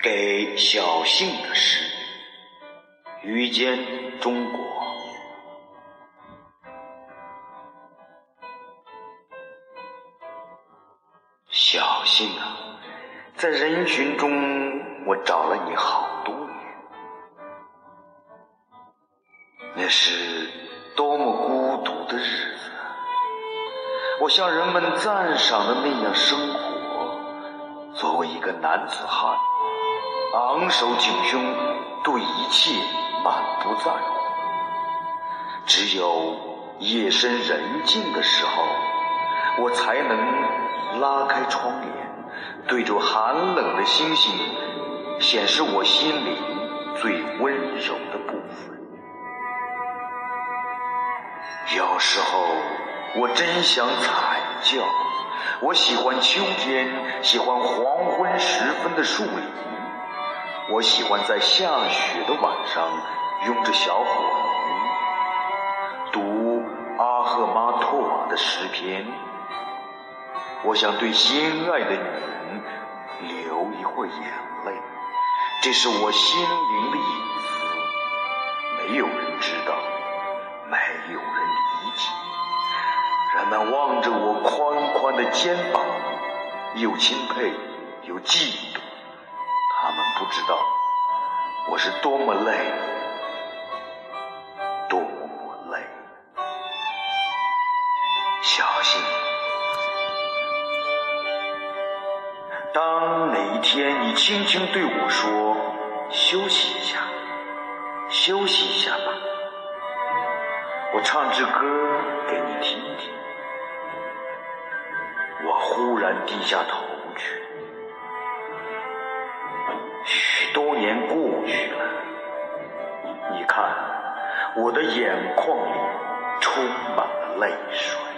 给小幸的诗，遇见中国。小幸啊，在人群中，我找了你好多年，那是多么孤独的日子。我像人们赞赏的那样生活，作为一个男子汉。昂首挺胸，对一切满不在乎。只有夜深人静的时候，我才能拉开窗帘，对着寒冷的星星，显示我心里最温柔的部分。有时候，我真想惨叫。我喜欢秋天，喜欢黄昏时分的树林。我喜欢在下雪的晚上，拥着小火炉，读阿赫玛托瓦的诗篇。我想对心爱的女人流一会儿眼泪，这是我心灵的隐私，没有人知道，没有人理解。人们望着我宽宽的肩膀，又钦佩又嫉妒。不知道我是多么累，多么累。小心，当哪一天你轻轻对我说“休息一下，休息一下吧”，我唱支歌给你听听。我忽然低下头去。我的眼眶里充满了泪水。